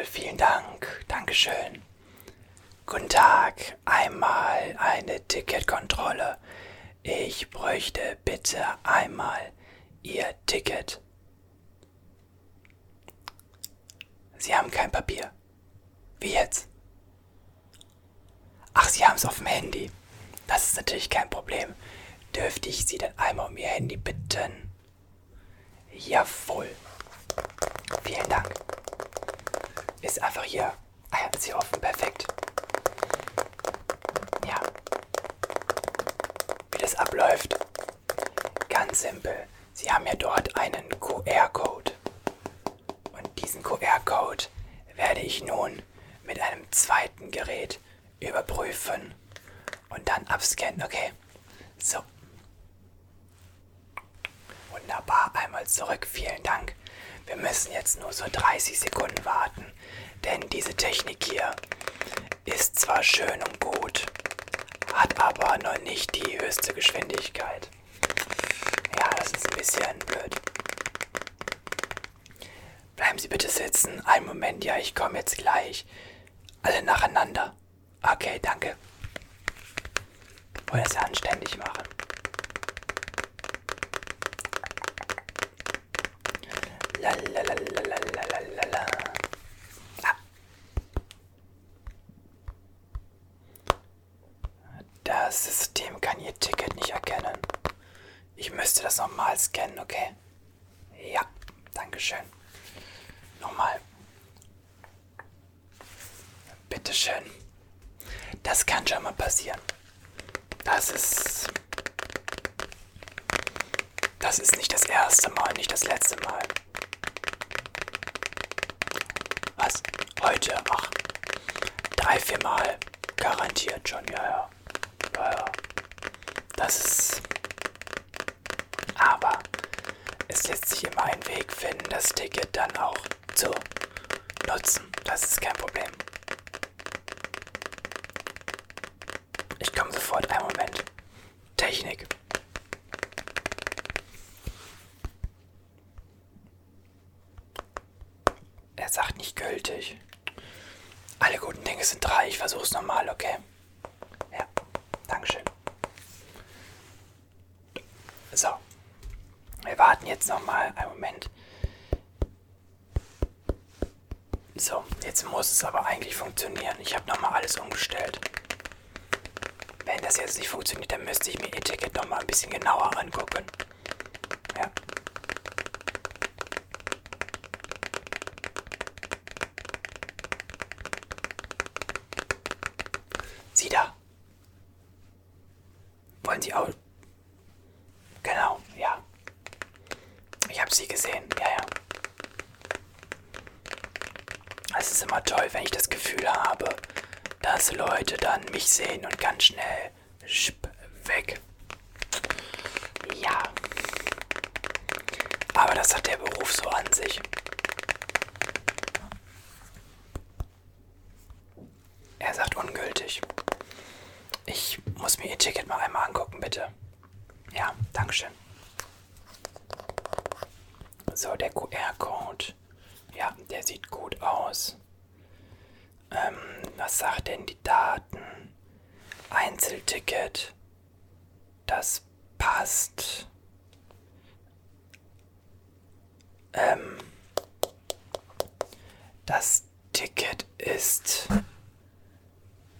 Jawohl, vielen Dank. Dankeschön. Guten Tag. Einmal eine Ticketkontrolle. Ich bräuchte bitte einmal Ihr Ticket. Sie haben kein Papier. Wie jetzt? Ach, Sie haben es auf dem Handy. Das ist natürlich kein Problem. Dürfte ich Sie denn einmal um Ihr Handy bitten? Jawohl. Vielen Dank. Ist einfach hier. Ah ja, ist hier offen. Perfekt. Ja. Wie das abläuft. Ganz simpel. Sie haben ja dort einen QR-Code. Und diesen QR-Code werde ich nun mit einem zweiten Gerät überprüfen und dann abscannen. Okay. So. Wunderbar. Einmal zurück. Vielen Dank. Wir müssen jetzt nur so 30 Sekunden warten, denn diese Technik hier ist zwar schön und gut, hat aber noch nicht die höchste Geschwindigkeit. Ja, das ist ein bisschen blöd. Bleiben Sie bitte sitzen. Einen Moment, ja, ich komme jetzt gleich. Alle nacheinander. Okay, danke. Wollen es anständig machen. Lalalalalalala. Ah. Das System kann Ihr Ticket nicht erkennen. Ich müsste das nochmal scannen, okay? Ja, Dankeschön. Nochmal. Bitteschön. Das kann schon mal passieren. Das ist. Das ist nicht das erste Mal, nicht das letzte Mal. Was? Heute? Ach. Drei, vier Mal. Garantiert schon, ja, ja. Ja, ja. Das ist. Aber es lässt sich immer ein Weg finden, das Ticket dann auch zu nutzen. Das ist kein Problem. Ich komme sofort. Einen Moment. Technik. Er sagt nicht gültig. Alle guten Dinge sind drei. Ich versuch's nochmal, okay? Ja. Dankeschön. So. Wir warten jetzt nochmal einen Moment. So, jetzt muss es aber eigentlich funktionieren. Ich habe nochmal alles umgestellt. Wenn das jetzt nicht funktioniert, dann müsste ich mir Ihr Ticket nochmal ein bisschen genauer angucken. Ja. Sie da. Wollen Sie auch... Genau, ja. Ich habe Sie gesehen, ja, ja. Es ist immer toll, wenn ich das Gefühl habe, dass Leute sehen und ganz schnell schip, weg. Ja. Aber das hat der Beruf so an sich. Er sagt ungültig. Ich muss mir Ihr Ticket mal einmal angucken, bitte. Ja, Dankeschön. So, der QR-Code. Ja, der sieht gut aus. Ähm, was sagt denn die Daten? Einzelticket. Das passt. Ähm, das Ticket ist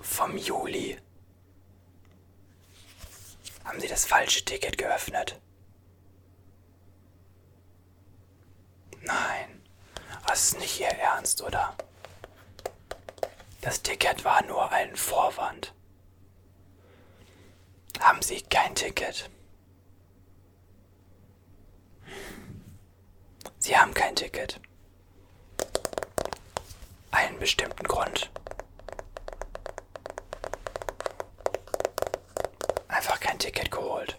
vom Juli. Haben Sie das falsche Ticket geöffnet? Nein, das ist nicht Ihr Ernst, oder? Das Ticket war nur ein Vorwand. Haben Sie kein Ticket? Sie haben kein Ticket. Einen bestimmten Grund. Einfach kein Ticket geholt.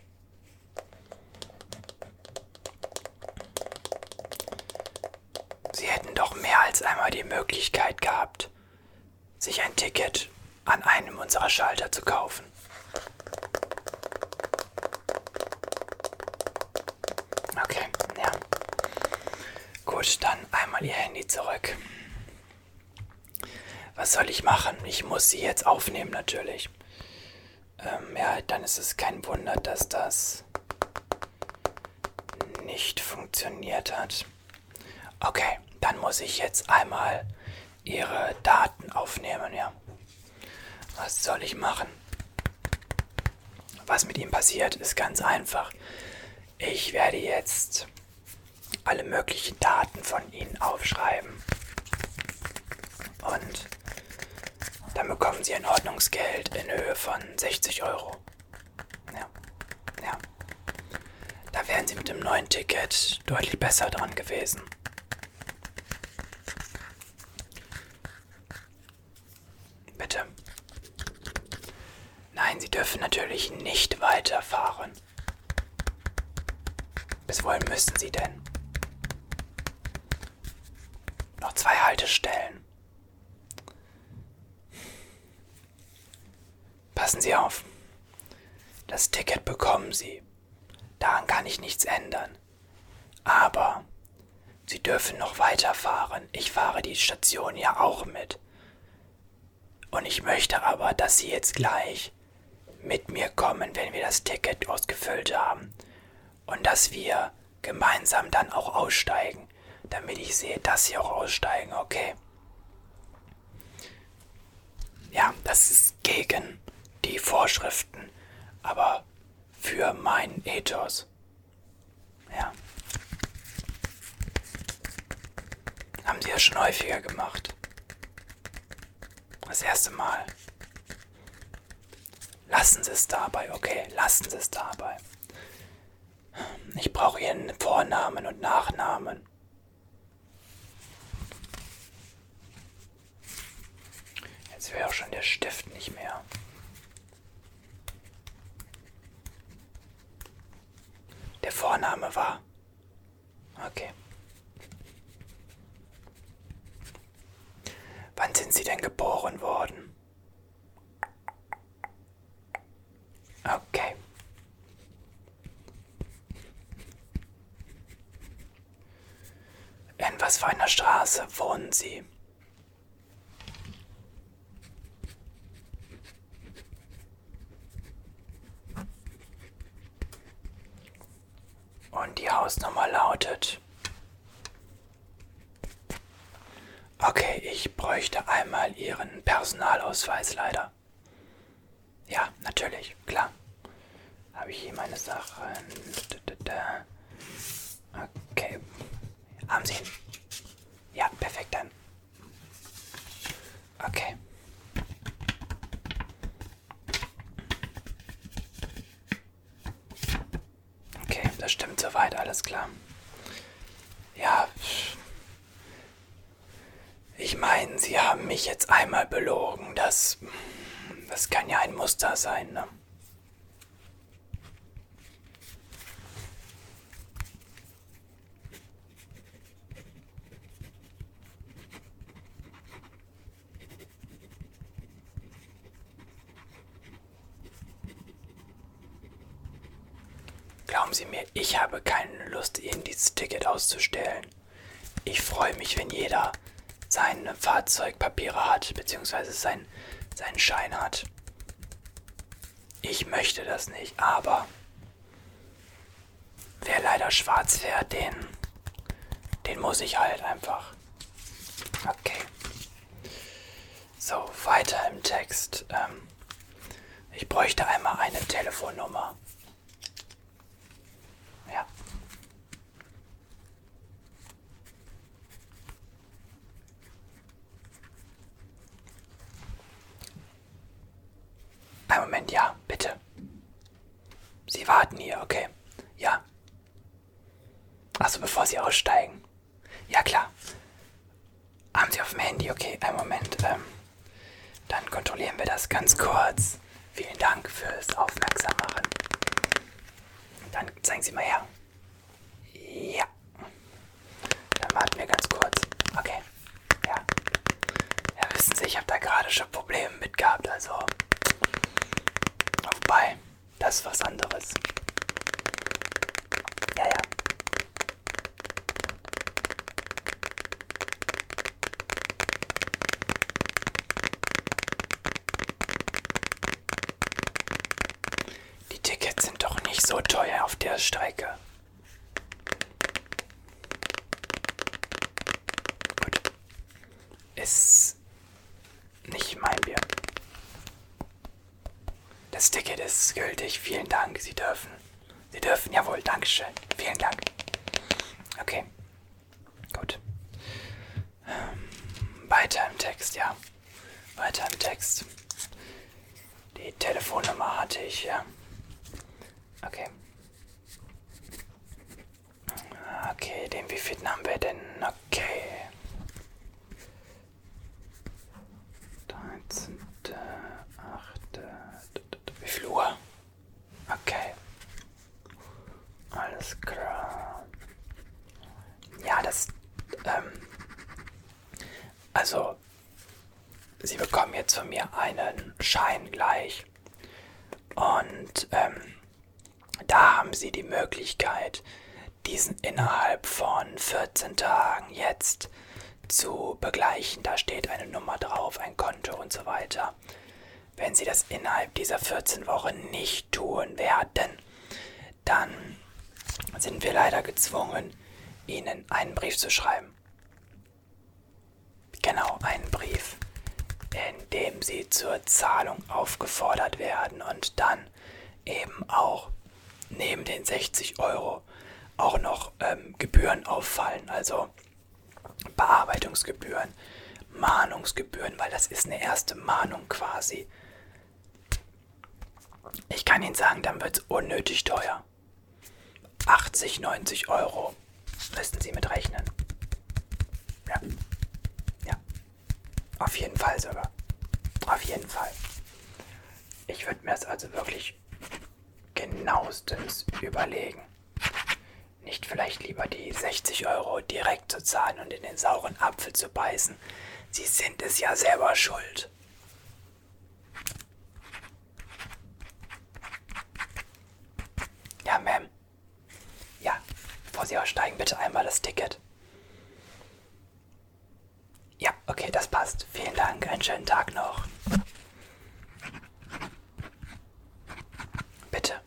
Sie hätten doch mehr als einmal die Möglichkeit gehabt, sich ein Ticket an einem unserer Schalter zu kaufen. Okay, ja. Gut, dann einmal Ihr Handy zurück. Was soll ich machen? Ich muss sie jetzt aufnehmen natürlich. Ähm, ja, dann ist es kein Wunder, dass das nicht funktioniert hat. Okay, dann muss ich jetzt einmal ihre Daten aufnehmen, ja. Was soll ich machen? Was mit ihm passiert, ist ganz einfach. Ich werde jetzt alle möglichen Daten von Ihnen aufschreiben. Und dann bekommen Sie ein Ordnungsgeld in Höhe von 60 Euro. Ja, ja. Da wären Sie mit dem neuen Ticket deutlich besser dran gewesen. Bitte. Nein, Sie dürfen natürlich nicht weiterfahren. Bis wohin müssten Sie denn? Noch zwei Haltestellen. Passen Sie auf. Das Ticket bekommen Sie. Daran kann ich nichts ändern. Aber Sie dürfen noch weiterfahren. Ich fahre die Station ja auch mit. Und ich möchte aber, dass Sie jetzt gleich mit mir kommen, wenn wir das Ticket ausgefüllt haben. Und dass wir gemeinsam dann auch aussteigen, damit ich sehe, dass Sie auch aussteigen, okay? Ja, das ist gegen die Vorschriften, aber für meinen Ethos. Ja. Haben Sie das schon häufiger gemacht? Das erste Mal. Lassen Sie es dabei, okay? Lassen Sie es dabei. Ich brauche Ihren Vornamen und Nachnamen. Jetzt wäre auch schon der Stift nicht mehr. Vorname war. Okay. Wann sind Sie denn geboren worden? Okay. In was für einer Straße wohnen Sie? Und die Hausnummer lautet. Okay, ich bräuchte einmal Ihren Personalausweis leider. Ja, natürlich, klar. Habe ich hier meine Sachen. Okay. Haben Sie ihn? Ja, perfekt dann. Okay. Okay, das stimmt soweit, alles klar. Ja. Ich meine, Sie haben mich jetzt einmal belogen. Das. Das kann ja ein Muster sein, ne? Glauben Sie mir, ich habe keine Lust, Ihnen dieses Ticket auszustellen. Ich freue mich, wenn jeder seine Fahrzeugpapiere hat, beziehungsweise sein, seinen Schein hat. Ich möchte das nicht, aber wer leider schwarz fährt, den, den muss ich halt einfach. Okay. So, weiter im Text. Ähm, ich bräuchte einmal eine Telefonnummer. Ja. Ein Moment, ja, bitte. Sie warten hier, okay. Ja. Achso, bevor Sie aussteigen. Ja, klar. Haben Sie auf dem Handy, okay. Einen Moment. Ähm, dann kontrollieren wir das ganz kurz. Vielen Dank fürs Aufmerksammachen. Dann zeigen Sie mal her. Ja. Dann warten wir ganz kurz. Okay. Ja. Ja, wissen Sie, ich habe da gerade schon Probleme mit gehabt, also. Wobei, das ist was anderes. Ja, ja. So teuer auf der Strecke. Gut. Ist nicht mein Bier. Das Ticket ist gültig. Vielen Dank. Sie dürfen. Sie dürfen. Jawohl. Dankeschön. Vielen Dank. Okay. Gut. Ähm, weiter im Text, ja. Weiter im Text. Die Telefonnummer hatte ich, ja. Okay. Okay, den wievielten haben wir denn? Okay. 13. 8. Wie viel Uhr? Okay. Alles klar. Ja, das. Ähm, also, Sie bekommen jetzt von mir einen Schein gleich. Und ähm, da haben Sie die Möglichkeit, diesen innerhalb von 14 Tagen jetzt zu begleichen. Da steht eine Nummer drauf, ein Konto und so weiter. Wenn Sie das innerhalb dieser 14 Wochen nicht tun werden, dann sind wir leider gezwungen, Ihnen einen Brief zu schreiben. Genau, einen Brief, in dem Sie zur Zahlung aufgefordert werden und dann eben auch neben den 60 Euro auch noch ähm, Gebühren auffallen, also Bearbeitungsgebühren, Mahnungsgebühren, weil das ist eine erste Mahnung quasi. Ich kann Ihnen sagen, dann wird es unnötig teuer. 80, 90 Euro müssen Sie mit rechnen. Ja. Ja. Auf jeden Fall sogar. Auf jeden Fall. Ich würde mir es also wirklich genauestens überlegen. Nicht vielleicht lieber die 60 Euro direkt zu zahlen und in den sauren Apfel zu beißen. Sie sind es ja selber schuld. Ja, Ma'am. Ja, bevor Sie aussteigen, bitte einmal das Ticket. Ja, okay, das passt. Vielen Dank. Einen schönen Tag noch. Bitte.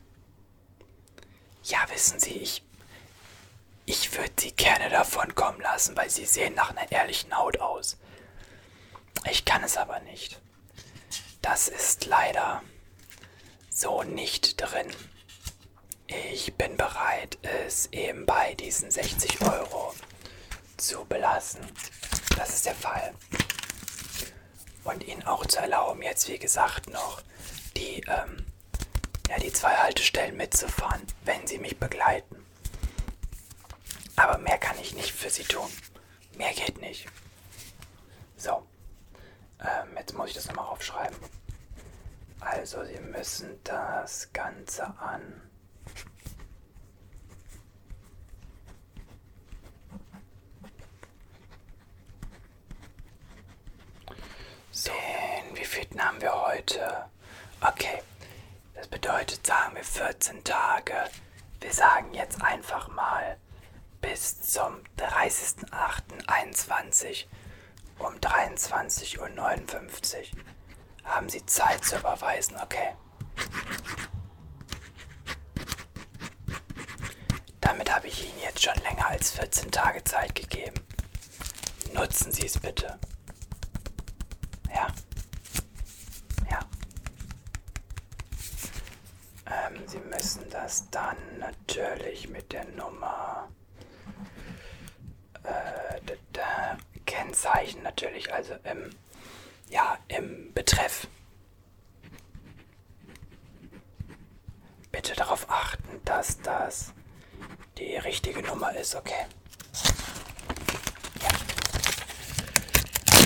Ja, wissen Sie, ich. Ich würde Sie gerne davon kommen lassen, weil Sie sehen nach einer ehrlichen Haut aus. Ich kann es aber nicht. Das ist leider so nicht drin. Ich bin bereit, es eben bei diesen 60 Euro zu belassen. Das ist der Fall. Und Ihnen auch zu erlauben, jetzt wie gesagt noch die, ähm, ja, die zwei Haltestellen mitzufahren, wenn Sie mich begleiten. Aber mehr kann ich nicht für Sie tun. Mehr geht nicht. So. Ähm, jetzt muss ich das nochmal aufschreiben. Also, Sie müssen das Ganze an So, den wievielten haben wir heute? Okay, das bedeutet, sagen wir 14 Tage. Wir sagen jetzt einfach mal bis zum 30.08.21 um 23.59 Uhr haben Sie Zeit zu überweisen, okay? Damit habe ich Ihnen jetzt schon länger als 14 Tage Zeit gegeben. Nutzen Sie es bitte. Ja. Ähm, Sie müssen das dann natürlich mit der Nummer äh, da, da, Kennzeichen natürlich, also im, ja, im Betreff. Bitte darauf achten, dass das die richtige Nummer ist, okay? Ja.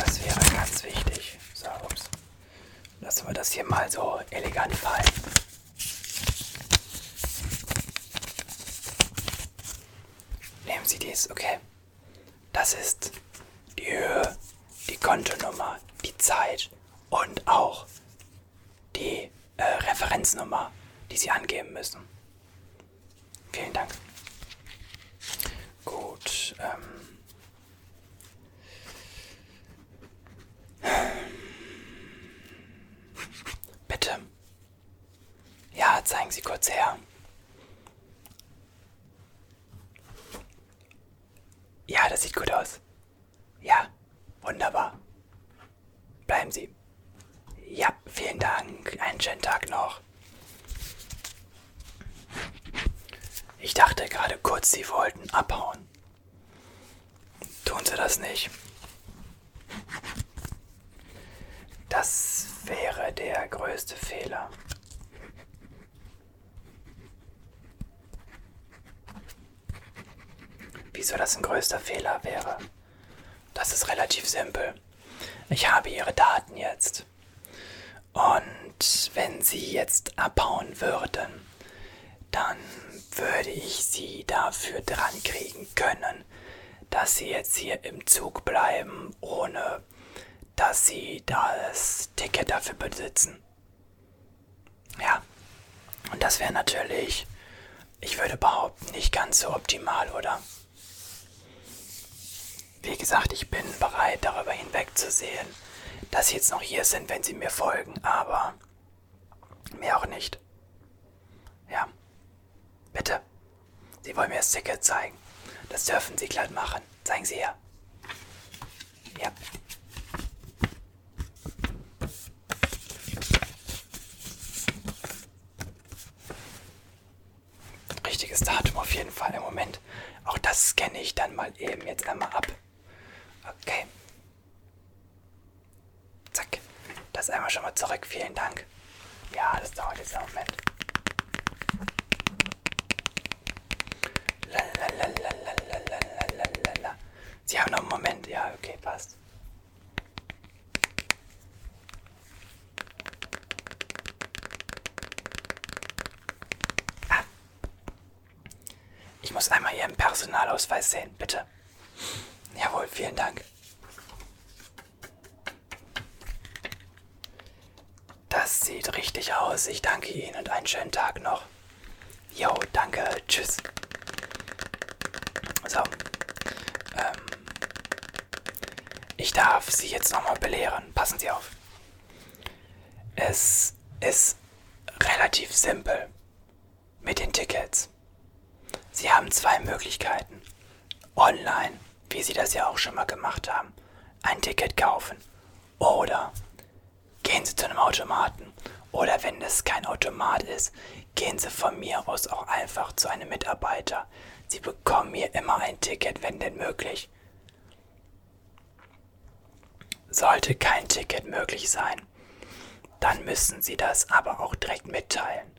Das wäre ganz wichtig. So, ups. Lassen wir das hier mal so elegant fallen. Sie dies, okay? Das ist die Höhe, die Kontonummer, die Zeit und auch die äh, Referenznummer, die Sie angeben müssen. Vielen Dank. Gut. Ähm Bitte. Ja, zeigen Sie kurz her. einen schönen Tag noch. Ich dachte gerade kurz, Sie wollten abhauen. Tun Sie das nicht. Das wäre der größte Fehler. Wieso das ein größter Fehler wäre? Das ist relativ simpel. Ich habe Ihre Daten jetzt. Und wenn Sie jetzt abhauen würden, dann würde ich Sie dafür dran kriegen können, dass Sie jetzt hier im Zug bleiben, ohne dass Sie das Ticket dafür besitzen. Ja, und das wäre natürlich, ich würde behaupten, nicht ganz so optimal, oder? Wie gesagt, ich bin bereit, darüber hinwegzusehen, dass Sie jetzt noch hier sind, wenn Sie mir folgen, aber mehr auch nicht. Ja, bitte. Sie wollen mir das Ticket zeigen. Das dürfen Sie glatt machen. Zeigen Sie her. Ja. Richtiges Datum auf jeden Fall im Moment. Auch das scanne ich dann mal eben jetzt einmal ab. Okay. Zack. Das einmal schon mal zurück. Vielen Dank. Ja, das dauert jetzt einen Moment. Lalalalalalala. Sie haben noch einen Moment. Ja, okay, passt. Ah. Ich muss einmal Ihren Personalausweis sehen, bitte. Jawohl, vielen Dank. Das sieht richtig aus. Ich danke Ihnen und einen schönen Tag noch. Jo, danke. Tschüss. So. Ähm, ich darf Sie jetzt nochmal belehren. Passen Sie auf. Es ist relativ simpel mit den Tickets. Sie haben zwei Möglichkeiten. Online wie Sie das ja auch schon mal gemacht haben, ein Ticket kaufen. Oder gehen Sie zu einem Automaten. Oder wenn es kein Automat ist, gehen Sie von mir aus auch einfach zu einem Mitarbeiter. Sie bekommen mir immer ein Ticket, wenn denn möglich. Sollte kein Ticket möglich sein, dann müssen Sie das aber auch direkt mitteilen.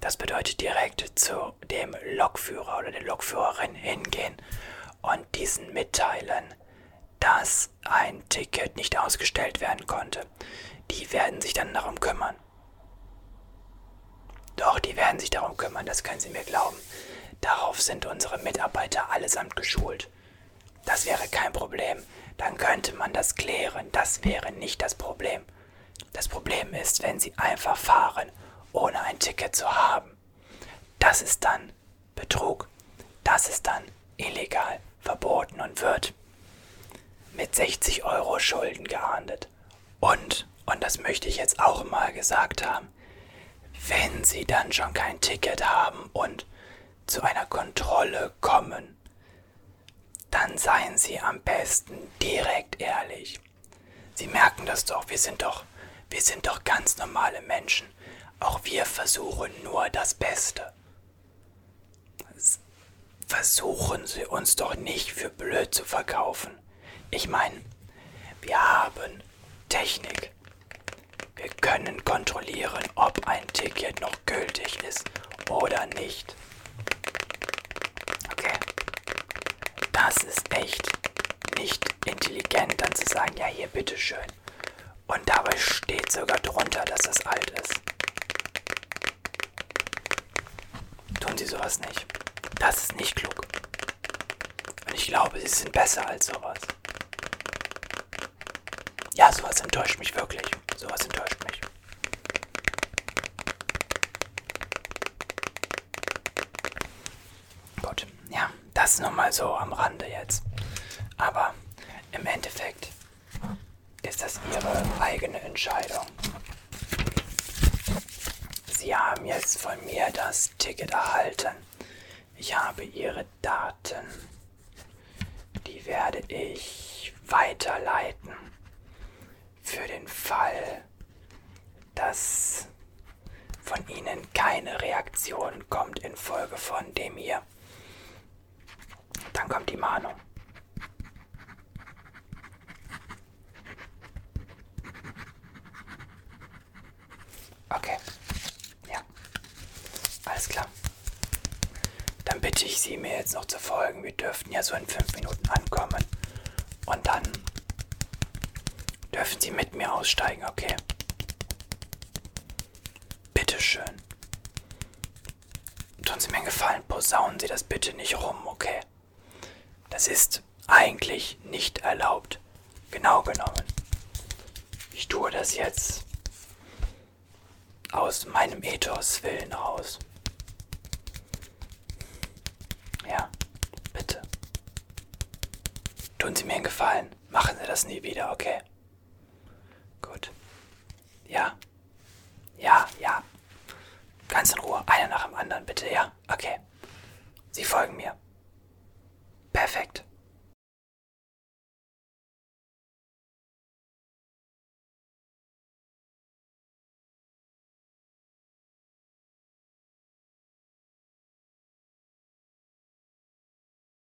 Das bedeutet direkt zu dem Lokführer oder der Lokführerin hingehen und diesen mitteilen, dass ein Ticket nicht ausgestellt werden konnte. Die werden sich dann darum kümmern. Doch, die werden sich darum kümmern, das können Sie mir glauben. Darauf sind unsere Mitarbeiter allesamt geschult. Das wäre kein Problem. Dann könnte man das klären. Das wäre nicht das Problem. Das Problem ist, wenn Sie einfach fahren, ohne ein Ticket zu haben. Das ist dann Betrug. Das ist dann illegal verboten und wird mit 60 Euro Schulden geahndet. Und, und das möchte ich jetzt auch mal gesagt haben, wenn Sie dann schon kein Ticket haben und zu einer Kontrolle kommen, dann seien Sie am besten direkt ehrlich. Sie merken das doch, wir sind doch, wir sind doch ganz normale Menschen. Auch wir versuchen nur das Beste versuchen Sie uns doch nicht für blöd zu verkaufen. Ich meine, wir haben Technik. Wir können kontrollieren, ob ein Ticket noch gültig ist oder nicht. Okay. Das ist echt nicht intelligent, dann zu sagen, ja hier, bitteschön. Und dabei steht sogar drunter, dass das alt ist. Tun Sie sowas nicht. Das ist nicht klug. Und ich glaube, sie sind besser als sowas. Ja, sowas enttäuscht mich wirklich. Sowas enttäuscht mich. Gut, ja, das nur mal so am Rande jetzt. Aber im Endeffekt ist das Ihre eigene Entscheidung. Sie haben jetzt von mir das Ticket erhalten. Ich habe Ihre Daten. Die werde ich weiterleiten. Für den Fall, dass von Ihnen keine Reaktion kommt infolge von dem hier, dann kommt die Mahnung. Okay. Ja. Alles klar. Bitte ich Sie, mir jetzt noch zu folgen. Wir dürften ja so in fünf Minuten ankommen. Und dann dürfen Sie mit mir aussteigen, okay? Bitteschön. Tun Sie mir einen Gefallen, posaunen Sie das bitte nicht rum, okay? Das ist eigentlich nicht erlaubt. Genau genommen. Ich tue das jetzt aus meinem Ethos willen raus. Ja, bitte. Tun Sie mir einen Gefallen. Machen Sie das nie wieder, okay? Gut. Ja. Ja, ja. Ganz in Ruhe. Einer nach dem anderen, bitte, ja? Okay. Sie folgen mir. Perfekt.